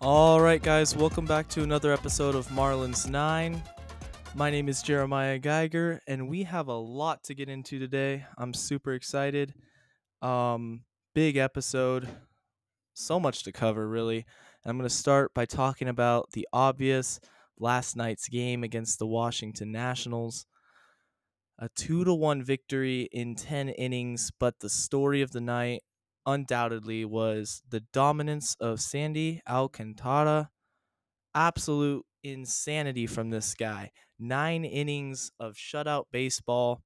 All right, guys, welcome back to another episode of Marlins 9. My name is Jeremiah Geiger, and we have a lot to get into today. I'm super excited. Um, big episode, so much to cover, really. And I'm going to start by talking about the obvious last night's game against the Washington Nationals. A 2 to 1 victory in 10 innings, but the story of the night undoubtedly was the dominance of Sandy Alcantara. Absolute insanity from this guy. Nine innings of shutout baseball.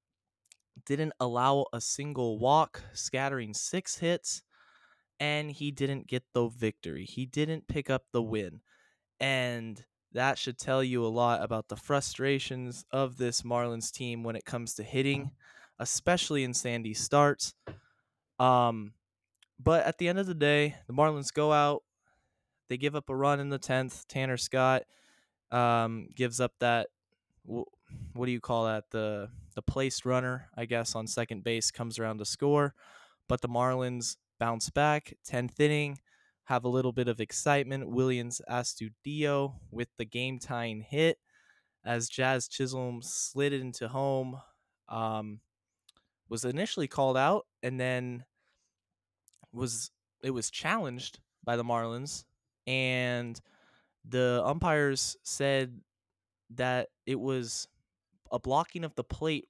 Didn't allow a single walk, scattering six hits, and he didn't get the victory. He didn't pick up the win. And that should tell you a lot about the frustrations of this Marlins team when it comes to hitting, especially in Sandy starts. Um, but at the end of the day, the Marlins go out. They give up a run in the 10th. Tanner Scott um, gives up that what do you call that the the placed runner I guess on second base comes around to score, but the Marlins bounce back 10th inning, have a little bit of excitement. Willians Astudillo with the game tying hit as Jazz Chisholm slid into home. Um, was initially called out and then was it was challenged by the Marlins and the umpires said that it was a blocking of the plate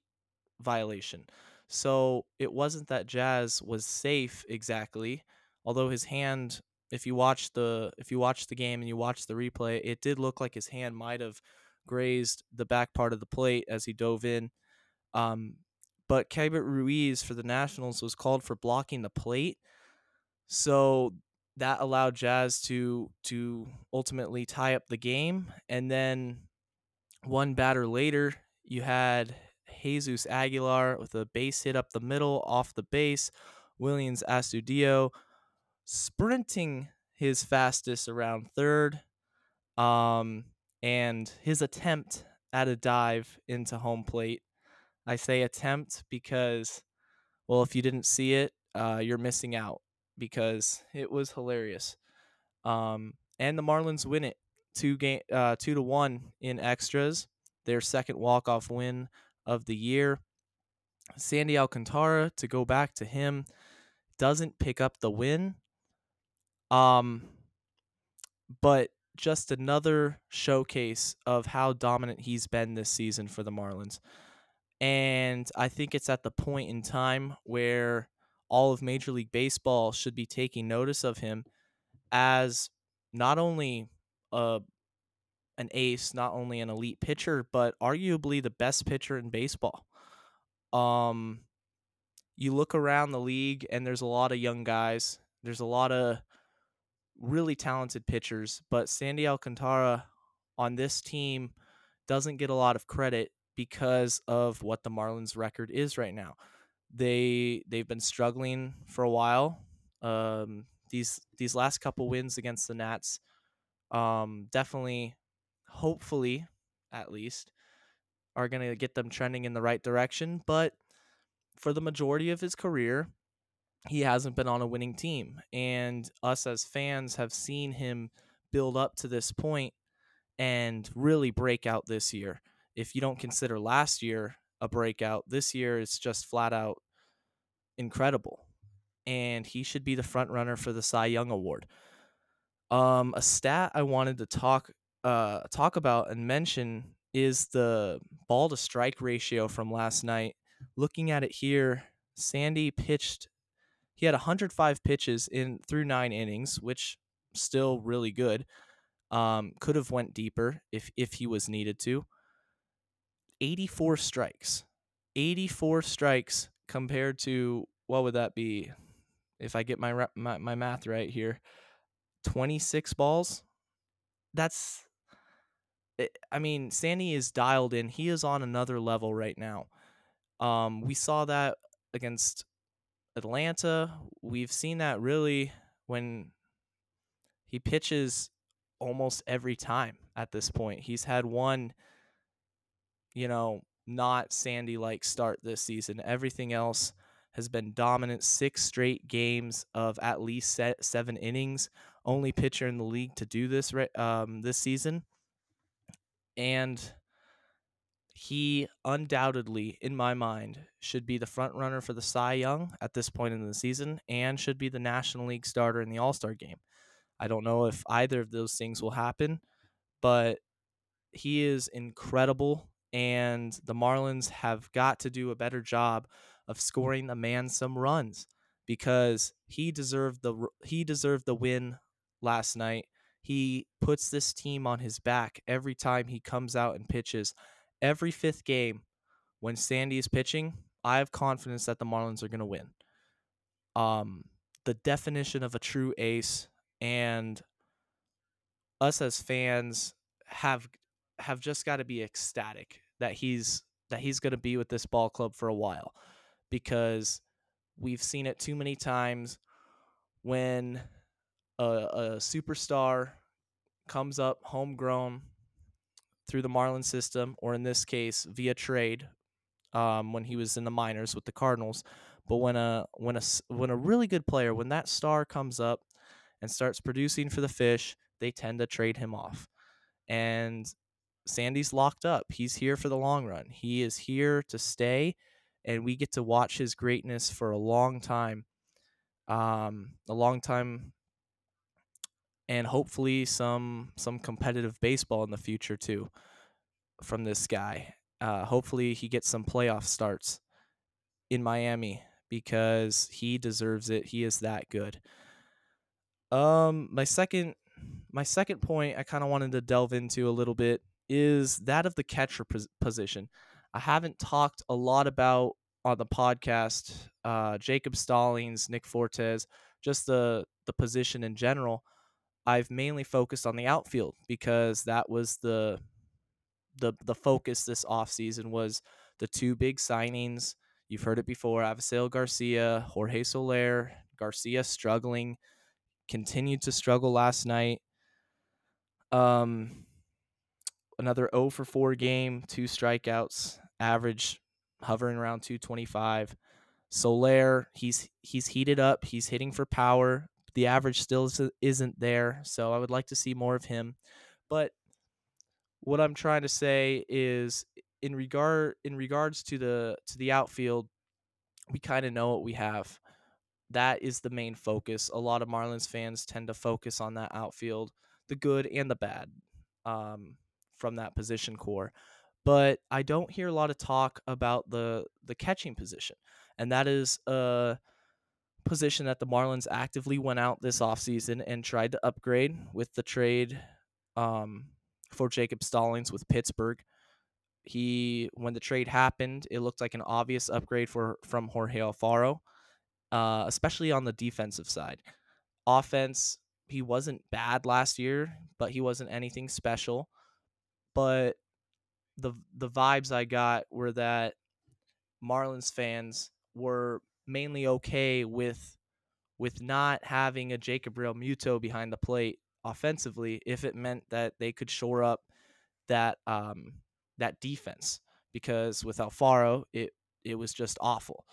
violation. So it wasn't that Jazz was safe exactly, although his hand if you watch the if you watch the game and you watch the replay, it did look like his hand might have grazed the back part of the plate as he dove in. Um, but Keibert Ruiz for the Nationals was called for blocking the plate. So that allowed Jazz to to ultimately tie up the game. And then one batter later, you had Jesus Aguilar with a base hit up the middle off the base. Willians Astudillo sprinting his fastest around third. Um, and his attempt at a dive into home plate. I say attempt because, well, if you didn't see it, uh, you're missing out because it was hilarious. Um, and the Marlins win it two game uh, two to one in extras. Their second walk off win of the year. Sandy Alcantara to go back to him doesn't pick up the win. Um, but just another showcase of how dominant he's been this season for the Marlins. And I think it's at the point in time where all of Major League Baseball should be taking notice of him as not only a an ace, not only an elite pitcher, but arguably the best pitcher in baseball. Um, you look around the league, and there's a lot of young guys. There's a lot of really talented pitchers, but Sandy Alcantara on this team doesn't get a lot of credit because of what the Marlins record is right now they they've been struggling for a while. Um, these these last couple wins against the Nats, um, definitely, hopefully, at least, are going to get them trending in the right direction. But for the majority of his career, he hasn't been on a winning team, and us as fans have seen him build up to this point and really break out this year. If you don't consider last year a breakout. This year it's just flat out incredible. And he should be the front runner for the Cy Young Award. Um, a stat I wanted to talk uh, talk about and mention is the ball to strike ratio from last night. Looking at it here, Sandy pitched he had 105 pitches in through 9 innings, which still really good. Um, could have went deeper if if he was needed to. 84 strikes. 84 strikes compared to what would that be if I get my my, my math right here? 26 balls. That's eh, I mean, Sandy is dialed in. He is on another level right now. Um, we saw that against Atlanta. We've seen that really when he pitches almost every time at this point. He's had one you know, not Sandy like start this season. Everything else has been dominant. Six straight games of at least seven innings only pitcher in the league to do this um, this season, and he undoubtedly, in my mind, should be the front runner for the Cy Young at this point in the season, and should be the National League starter in the All Star game. I don't know if either of those things will happen, but he is incredible, and the Marlins have got to do a better job of scoring the man some runs because he deserved the he deserved the win last night. He puts this team on his back every time he comes out and pitches. Every fifth game, when Sandy is pitching, I have confidence that the Marlins are going to win. Um, the definition of a true ace, and us as fans have have just got to be ecstatic that he's that he's going to be with this ball club for a while because we've seen it too many times when a, a superstar comes up homegrown through the Marlin system, or in this case via trade, um, when he was in the minors with the Cardinals. But when a when a when a really good player, when that star comes up and starts producing for the fish, they tend to trade him off. And Sandy's locked up. He's here for the long run. He is here to stay, and we get to watch his greatness for a long time. Um, a long time, and hopefully some some competitive baseball in the future too from this guy. Uh, hopefully he gets some playoff starts in Miami because he deserves it. He is that good. Um, my second my second point I kind of wanted to delve into a little bit is that of the catcher position. I haven't talked a lot about on the podcast uh, Jacob Stallings, Nick Fortes, just the the position in general. I've mainly focused on the outfield because that was the the the focus this offseason was the two big signings. You've heard it before, Avisail Garcia, Jorge Soler, Garcia struggling, continued to struggle last night. Um another 0 for 4 game, two strikeouts, average hovering around 225. Soler, he's he's heated up, he's hitting for power. The average still isn't there, so I would like to see more of him. But what I'm trying to say is in regard in regards to the to the outfield, we kind of know what we have. That is the main focus. A lot of Marlins fans tend to focus on that outfield, the good and the bad. Um, from that position core. But I don't hear a lot of talk about the the catching position. And that is a position that the Marlins actively went out this offseason and tried to upgrade with the trade um, for Jacob Stallings with Pittsburgh. He when the trade happened, it looked like an obvious upgrade for from Jorge Alfaro, uh, especially on the defensive side. Offense, he wasn't bad last year, but he wasn't anything special but the the vibes I got were that Marlins fans were mainly okay with with not having a Jacob Realmuto behind the plate offensively if it meant that they could shore up that um that defense because with Alfaro it it was just awful.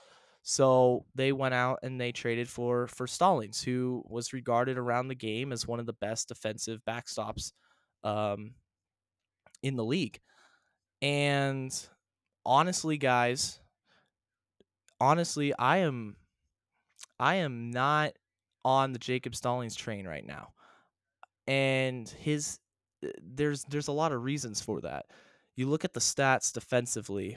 So they went out and they traded for for Stallings, who was regarded around the game as one of the best defensive backstops um, in the league. And honestly, guys, honestly, I am I am not on the Jacob Stallings train right now. And his uh, there's there's a lot of reasons for that. You look at the stats defensively,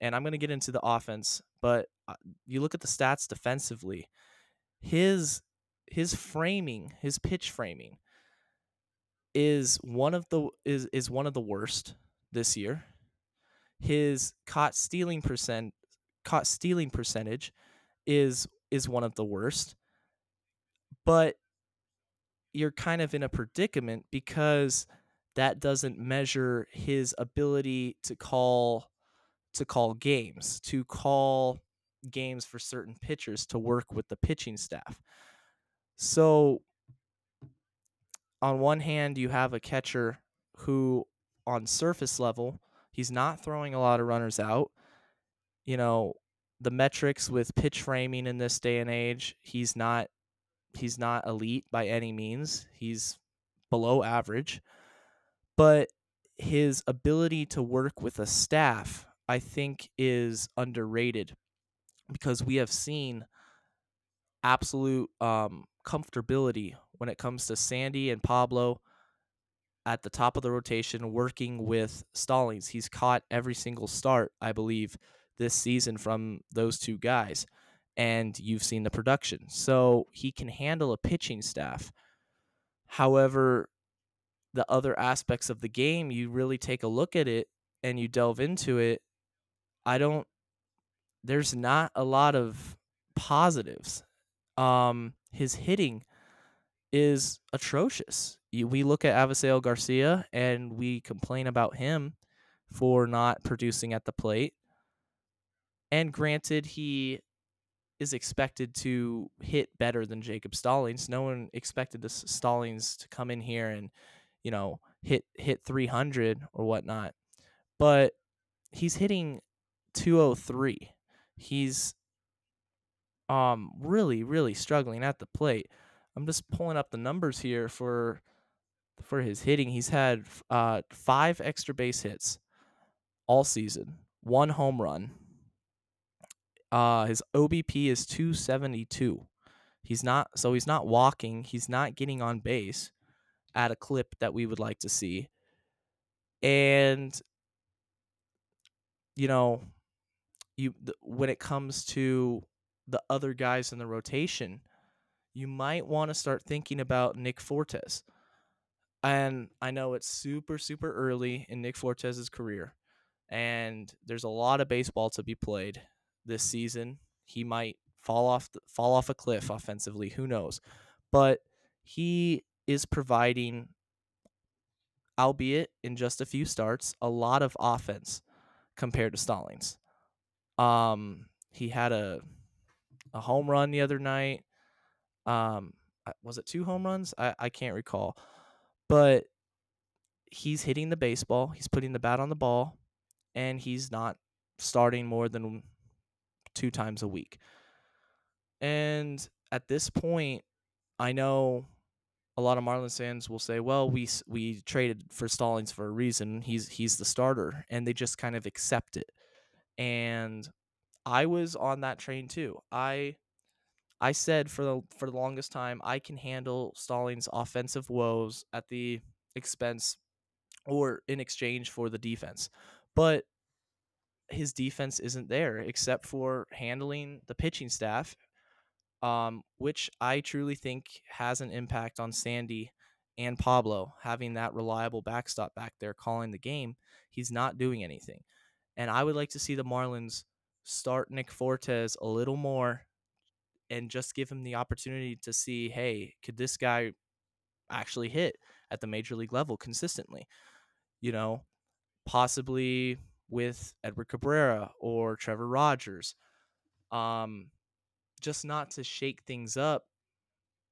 and I'm going to get into the offense, but uh, you look at the stats defensively. His his framing, his pitch framing is one of the is is one of the worst this year. His caught stealing percent caught stealing percentage is is one of the worst. But you're kind of in a predicament because that doesn't measure his ability to call to call games, to call games for certain pitchers to work with the pitching staff. So on one hand, you have a catcher who, on surface level, he's not throwing a lot of runners out. You know, the metrics with pitch framing in this day and age, he's not he's not elite by any means. He's below average. But his ability to work with a staff, I think, is underrated because we have seen absolute um, comfortability when it comes to Sandy and Pablo at the top of the rotation working with Stallings. He's caught every single start, I believe, this season from those two guys. And you've seen the production. So he can handle a pitching staff. However, the other aspects of the game, you really take a look at it and you delve into it. I don't, there's not a lot of positives. Um, his hitting is atrocious. We look at Avisail Garcia and we complain about him for not producing at the plate. And granted, he is expected to hit better than Jacob Stallings. No one expected this Stallings to come in here and, you know, hit hit 300 or whatnot. But he's hitting 203. He's um really really struggling at the plate. I'm just pulling up the numbers here for for his hitting. He's had uh, five extra base hits all season, one home run. Uh, his OBP is 272. He's not so he's not walking. He's not getting on base at a clip that we would like to see. And you know, you when it comes to the other guys in the rotation, you might want to start thinking about Nick Fortes. And I know it's super, super early in Nick Fortes's career, and there's a lot of baseball to be played this season. He might fall off fall off a cliff offensively. Who knows? But he is providing, albeit in just a few starts, a lot of offense compared to Stallings. Um, he had a a home run the other night. Um, was it two home runs? I, I can't recall. But he's hitting the baseball, he's putting the bat on the ball, and he's not starting more than two times a week. And at this point, I know a lot of Marlins fans will say, "Well, we we traded for Stallings for a reason. He's he's the starter," and they just kind of accept it. And I was on that train too. I I said for the for the longest time I can handle Stallings' offensive woes at the expense or in exchange for the defense. But his defense isn't there except for handling the pitching staff, um, which I truly think has an impact on Sandy and Pablo having that reliable backstop back there calling the game. He's not doing anything. And I would like to see the Marlins start Nick Fortes a little more and just give him the opportunity to see, hey, could this guy actually hit at the major league level consistently? You know, possibly with Edward Cabrera or Trevor Rogers. Um, just not to shake things up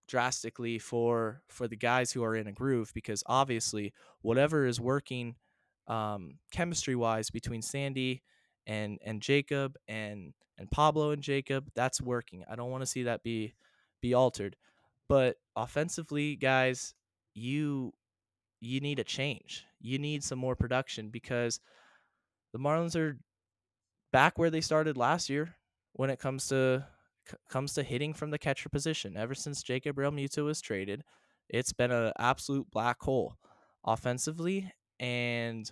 drastically for for the guys who are in a groove because obviously whatever is working um, chemistry wise between Sandy and and Jacob and and Pablo and Jacob, that's working. I don't want to see that be be altered. But offensively, guys, you you need a change. You need some more production because the Marlins are back where they started last year when it comes to comes to hitting from the catcher position. Ever since Jacob Realmuto was traded, it's been an absolute black hole offensively and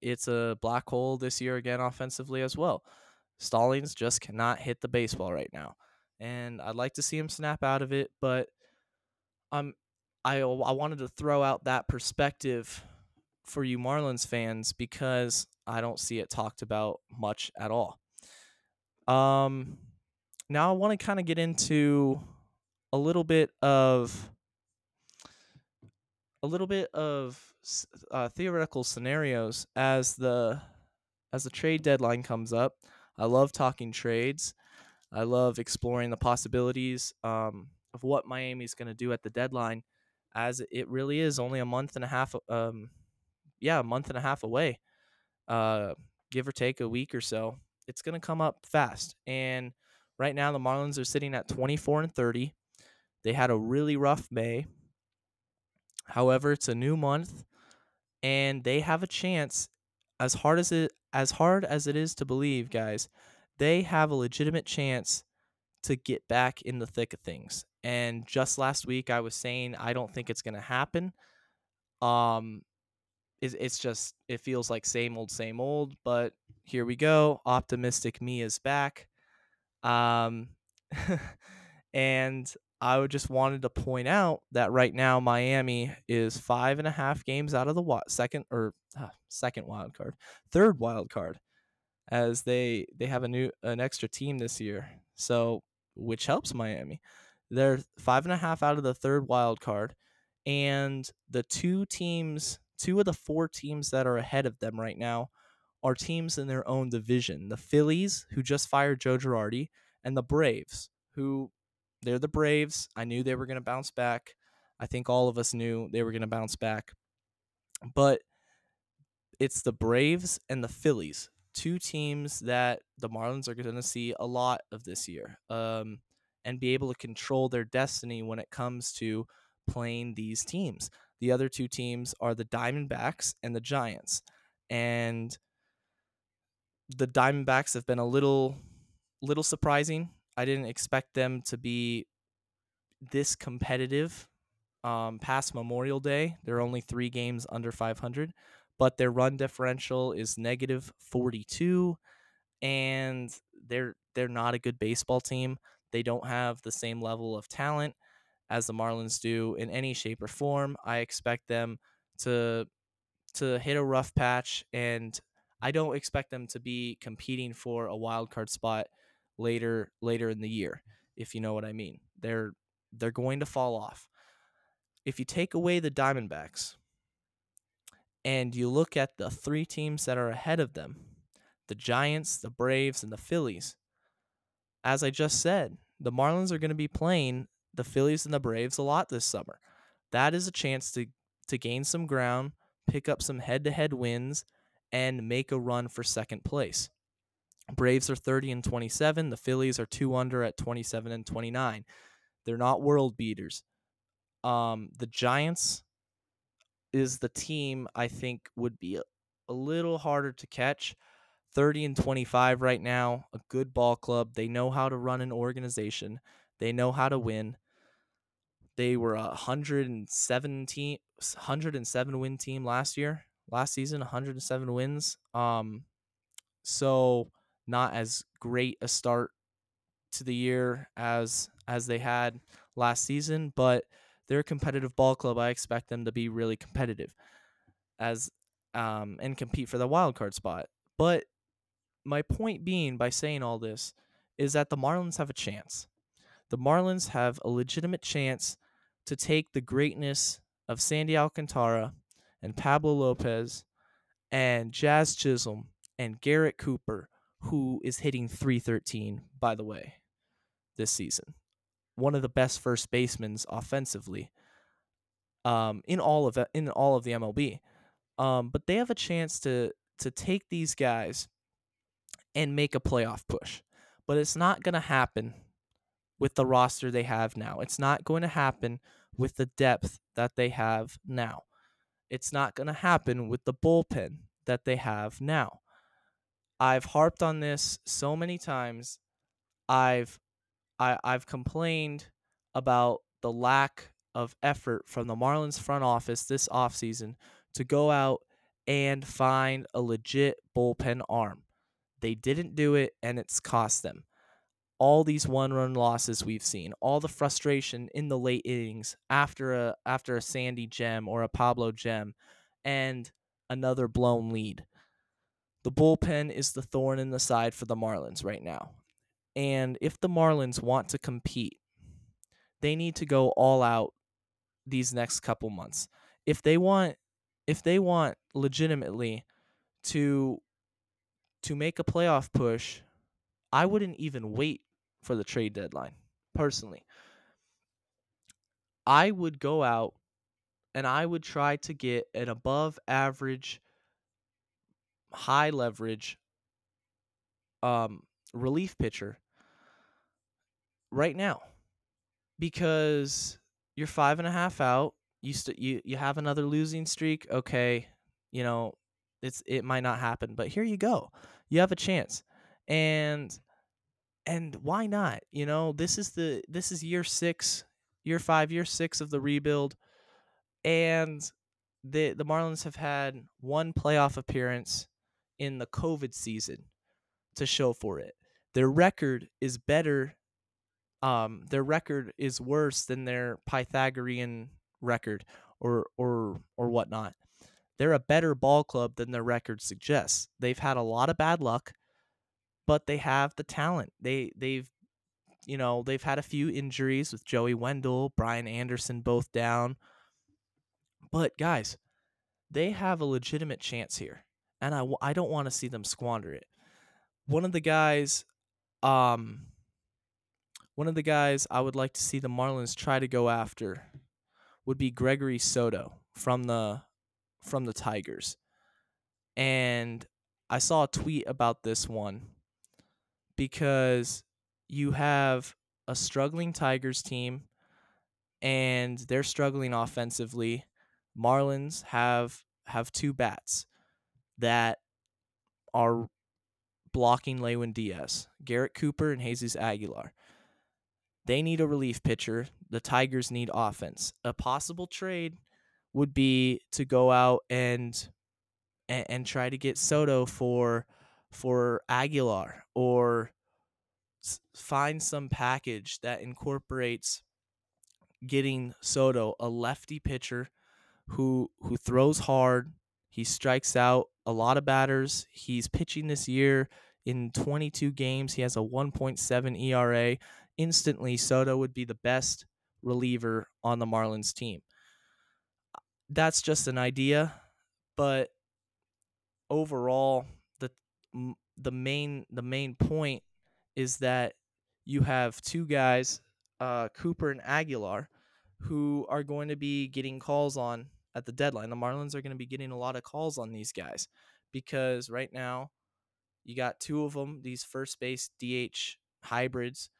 it's a black hole this year again offensively as well. Stallings just cannot hit the baseball right now. And I'd like to see him snap out of it, but I'm I I wanted to throw out that perspective for you Marlins fans because I don't see it talked about much at all. Um now I want to kind of get into a little bit of a little bit of uh, theoretical scenarios as the as the trade deadline comes up. I love talking trades. I love exploring the possibilities um, of what Miami's going to do at the deadline, as it really is only a month and a half. Um, yeah, a month and a half away, uh, give or take a week or so. It's going to come up fast, and right now the Marlins are sitting at 24 and 30. They had a really rough May. However, it's a new month and they have a chance as hard as it as hard as it is to believe, guys. They have a legitimate chance to get back in the thick of things. And just last week I was saying I don't think it's going to happen. Um it's, it's just it feels like same old same old, but here we go. Optimistic me is back. Um and I just wanted to point out that right now Miami is five and a half games out of the wa- second or uh, second wild card, third wild card, as they they have a new an extra team this year. So which helps Miami. They're five and a half out of the third wild card, and the two teams, two of the four teams that are ahead of them right now, are teams in their own division. The Phillies, who just fired Joe Girardi, and the Braves, who they're the Braves. I knew they were going to bounce back. I think all of us knew they were going to bounce back. But it's the Braves and the Phillies, two teams that the Marlins are going to see a lot of this year um, and be able to control their destiny when it comes to playing these teams. The other two teams are the Diamondbacks and the Giants. And the Diamondbacks have been a little little surprising I didn't expect them to be this competitive um, past Memorial Day. They're only three games under 500, but their run differential is negative 42, and they're they're not a good baseball team. They don't have the same level of talent as the Marlins do in any shape or form. I expect them to to hit a rough patch, and I don't expect them to be competing for a wild card spot later later in the year, if you know what I mean. They're they're going to fall off. If you take away the Diamondbacks and you look at the three teams that are ahead of them, the Giants, the Braves, and the Phillies, as I just said, the Marlins are going to be playing the Phillies and the Braves a lot this summer. That is a chance to to gain some ground, pick up some head-to-head wins and make a run for second place. Braves are 30 and 27. The Phillies are two under at 27 and 29. They're not world beaters. Um, the Giants is the team I think would be a, little harder to catch. 30 and 25 right now, a good ball club. They know how to run an organization. They know how to win. They were a 117 107 win team last year. Last season 107 wins. Um so not as great a start to the year as as they had last season, but they're a competitive ball club. I expect them to be really competitive as um and compete for the wild card spot. But my point being by saying all this is that the Marlins have a chance. The Marlins have a legitimate chance to take the greatness of Sandy Alcantara and Pablo Lopez and Jazz Chisholm and Garrett Cooper who is hitting 313, by the way, this season. One of the best first basemen offensively um, in all of in all of the MLB. Um, but they have a chance to to take these guys and make a playoff push. But it's not going to happen with the roster they have now. It's not going to happen with the depth that they have now. It's not going to happen with the bullpen that they have now. I've harped on this so many times. I've I, I've complained about the lack of effort from the Marlins front office this offseason to go out and find a legit bullpen arm. They didn't do it and it's cost them. All these one-run losses we've seen, all the frustration in the late innings after a after a Sandy gem or a Pablo gem and another blown lead the bullpen is the thorn in the side for the Marlins right now. And if the Marlins want to compete, they need to go all out these next couple months. If they want if they want legitimately to to make a playoff push, I wouldn't even wait for the trade deadline personally. I would go out and I would try to get an above average high leverage um, relief pitcher right now because you're five and a half out. You st- you you have another losing streak. Okay, you know it's it might not happen, but here you go. You have a chance, and and why not? You know this is the this is year six, year five, year six of the rebuild, and the the Marlins have had one playoff appearance in the COVID season to show for it. Their record is better um, their record is worse than their Pythagorean record or or or whatnot. They're a better ball club than their record suggests. They've had a lot of bad luck, but they have the talent. They they've you know they've had a few injuries with Joey Wendle, Brian Anderson both down. But guys, they have a legitimate chance here, and I I don't want to see them squander it. One of the guys, um, one of the guys I would like to see the Marlins try to go after would be Gregory Soto from the from the Tigers. And I saw a tweet about this one because you have a struggling Tigers team and they're struggling offensively. Marlins have have two bats that are blocking Lewin Diaz, Garrett Cooper and Jesus Aguilar. They need a relief pitcher. The Tigers need offense. A possible trade would be to go out and and, and try to get Soto for for Aguilar or find some package that incorporates getting Soto, a lefty pitcher who who throws hard, he strikes out a lot of batters. He's pitching this year in 22 games. He has a 1.7 ERA instantly Soto would be the best reliever on the Marlins team. That's just an idea, but overall the the main the main point is that you have two guys, uh, Cooper and Aguilar, who are going to be getting calls on at the deadline. The Marlins are going to be getting a lot of calls on these guys because right now you got two of them, these first base DH hybrids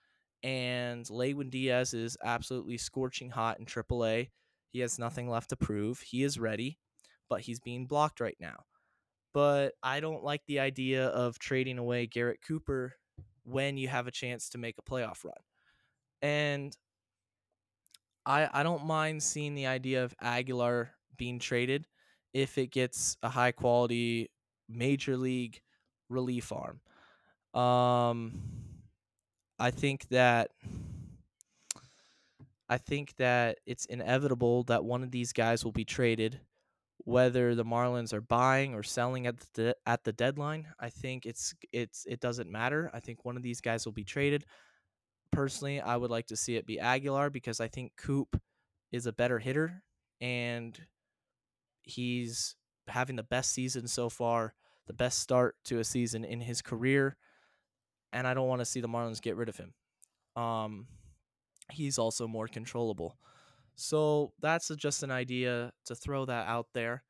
and Lewin Diaz is absolutely scorching hot in AAA. He has nothing left to prove. He is ready, but he's being blocked right now. But I don't like the idea of trading away Garrett Cooper when you have a chance to make a playoff run. And I I don't mind seeing the idea of Aguilar being traded if it gets a high quality major league relief arm. Um I think that I think that it's inevitable that one of these guys will be traded, whether the Marlins are buying or selling at the at the deadline. I think it's it's it doesn't matter. I think one of these guys will be traded. Personally, I would like to see it be Aguilar because I think Coop is a better hitter and he's having the best season so far, the best start to a season in his career and I don't want to see the Marlins get rid of him. Um, he's also more controllable. So that's just an idea to throw that out there.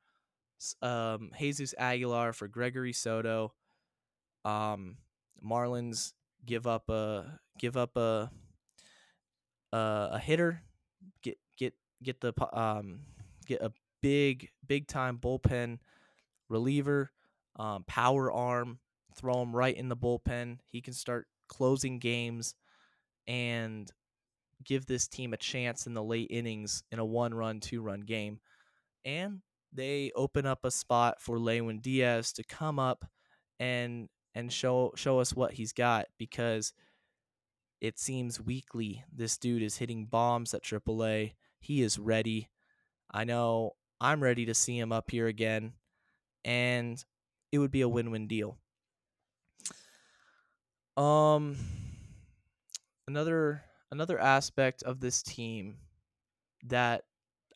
Um, Jesus Aguilar for Gregory Soto. Um, Marlins give up a give up a a, a hitter. Get get get the um get a big big time bullpen reliever, um, power arm throw him right in the bullpen. He can start closing games and give this team a chance in the late innings in a one run, two run game. And they open up a spot for Lewin Diaz to come up and and show show us what he's got because it seems weekly this dude is hitting bombs at AAA. He is ready. I know I'm ready to see him up here again and it would be a win-win deal. Um another another aspect of this team that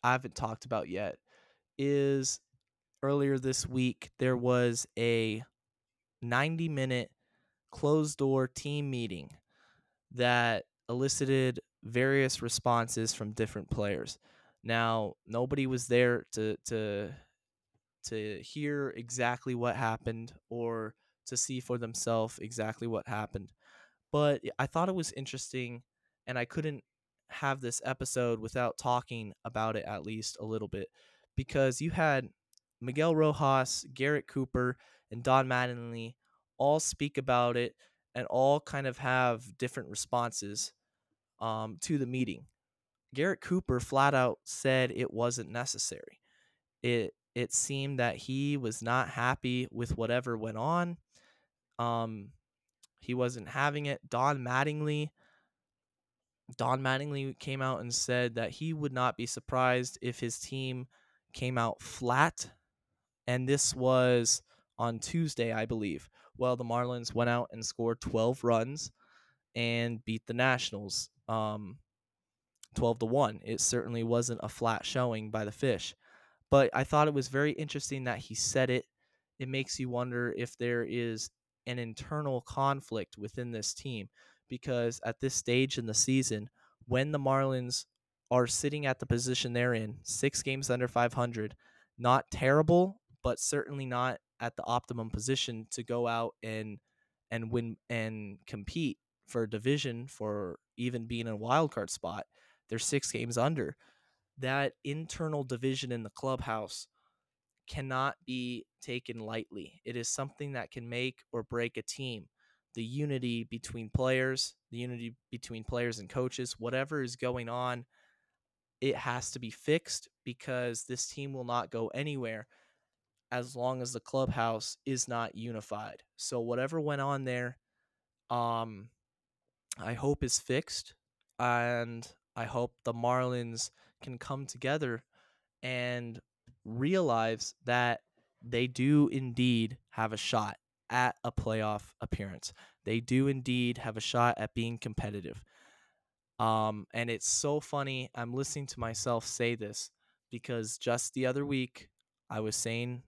I haven't talked about yet is earlier this week there was a 90 minute closed door team meeting that elicited various responses from different players. Now, nobody was there to to to hear exactly what happened or to see for themselves exactly what happened. But I thought it was interesting, and I couldn't have this episode without talking about it at least a little bit because you had Miguel Rojas, Garrett Cooper, and Don Mattingly all speak about it and all kind of have different responses um, to the meeting. Garrett Cooper flat out said it wasn't necessary. It it seemed that he was not happy with whatever went on. Um, he wasn't having it. Don Mattingly Don Mattingly came out and said that he would not be surprised if his team came out flat. And this was on Tuesday, I believe. Well, the Marlins went out and scored 12 runs and beat the Nationals um, 12 to 1. It certainly wasn't a flat showing by the Fish. But I thought it was very interesting that he said it. It makes you wonder if there is an internal conflict within this team because at this stage in the season, when the Marlins are sitting at the position they're in, six games under 500, not terrible, but certainly not at the optimum position to go out and and win and compete for a division for even being in a wild card spot. They're six games under. That internal division in the clubhouse cannot be taken lightly. It is something that can make or break a team the unity between players, the unity between players and coaches, whatever is going on, it has to be fixed because this team will not go anywhere as long as the clubhouse is not unified. So whatever went on there, um, I hope is fixed, and I hope the Marlins can come together and realize that they do indeed have a shot at a playoff appearance. They do indeed have a shot at being competitive. Um, and it's so funny. I'm listening to myself say this because just the other week I was saying,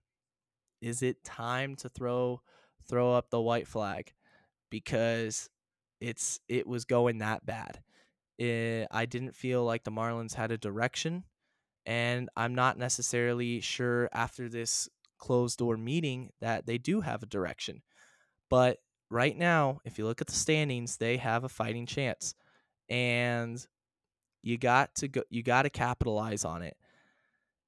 is it time to throw throw up the white flag? Because it's it was going that bad. It, eh, I didn't feel like the Marlins had a direction, and I'm not necessarily sure after this closed door meeting that they do have a direction. But right now, if you look at the standings, they have a fighting chance. And you got to go you got to capitalize on it.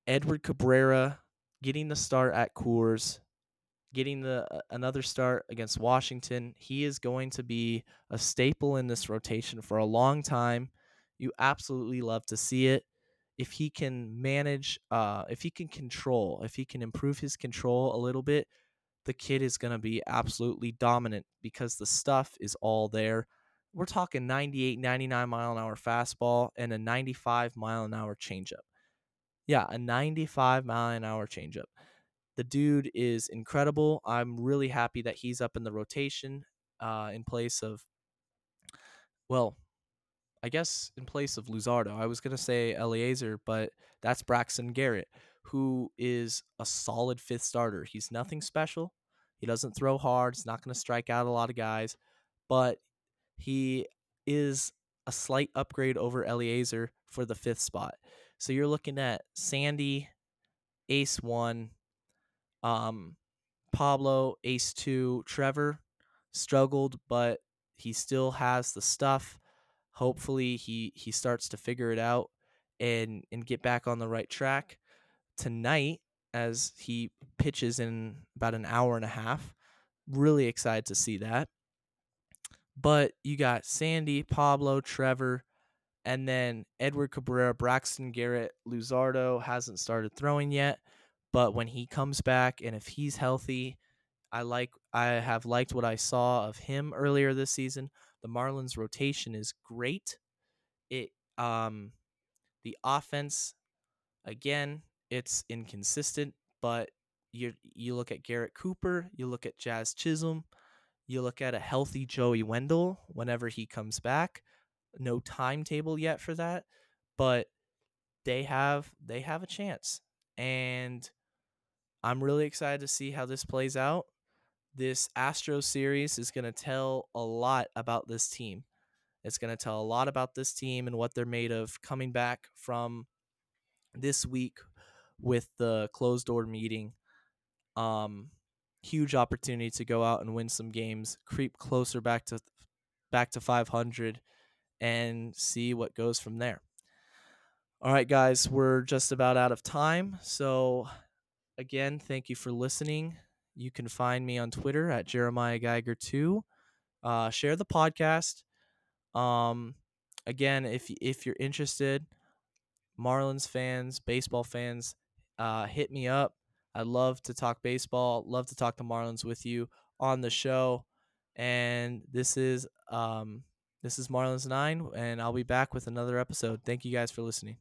Edward Cabrera getting the start at Coors, getting the uh, another start against Washington, he is going to be a staple in this rotation for a long time. You absolutely love to see it if he can manage, uh, if he can control, if he can improve his control a little bit, the kid is going to be absolutely dominant because the stuff is all there. We're talking 98, 99 mile an hour fastball and a 95 mile an hour changeup. Yeah, a 95 mile an hour changeup. The dude is incredible. I'm really happy that he's up in the rotation uh, in place of, well, I guess in place of Luzardo. I was going to say Elieser, but that's Braxton Garrett, who is a solid fifth starter. He's nothing special. He doesn't throw hard. He's not going to strike out a lot of guys, but he is a slight upgrade over Elieser for the fifth spot. So you're looking at Sandy, Ace one, um, Pablo, Ace two, Trevor struggled, but he still has the stuff. Hopefully he he starts to figure it out and and get back on the right track. Tonight as he pitches in about an hour and a half really excited to see that. But you got sandy pablo trevor and then edward cabrera braxton garrett luzardo hasn't started throwing yet but when he comes back and if he's healthy i like i have liked what i saw of him earlier this season the Marlins rotation is great. It um the offense again, it's inconsistent, but you you look at Garrett Cooper, you look at Jazz Chisholm, you look at a healthy Joey Wendle whenever he comes back. No timetable yet for that, but they have they have a chance. And I'm really excited to see how this plays out this Astro series is going to tell a lot about this team. It's going to tell a lot about this team and what they're made of coming back from this week with the closed door meeting. Um, huge opportunity to go out and win some games, creep closer back to back to 500, and see what goes from there. All right, guys, we're just about out of time. So, again, thank you for listening. You can find me on Twitter at Jeremiah Geiger2. Uh, share the podcast. Um, again, if if you're interested, Marlins fans, baseball fans, uh, hit me up. I love to talk baseball. Love to talk to Marlins with you on the show. And this is um, this is Marlins Nine, and I'll be back with another episode. Thank you guys for listening.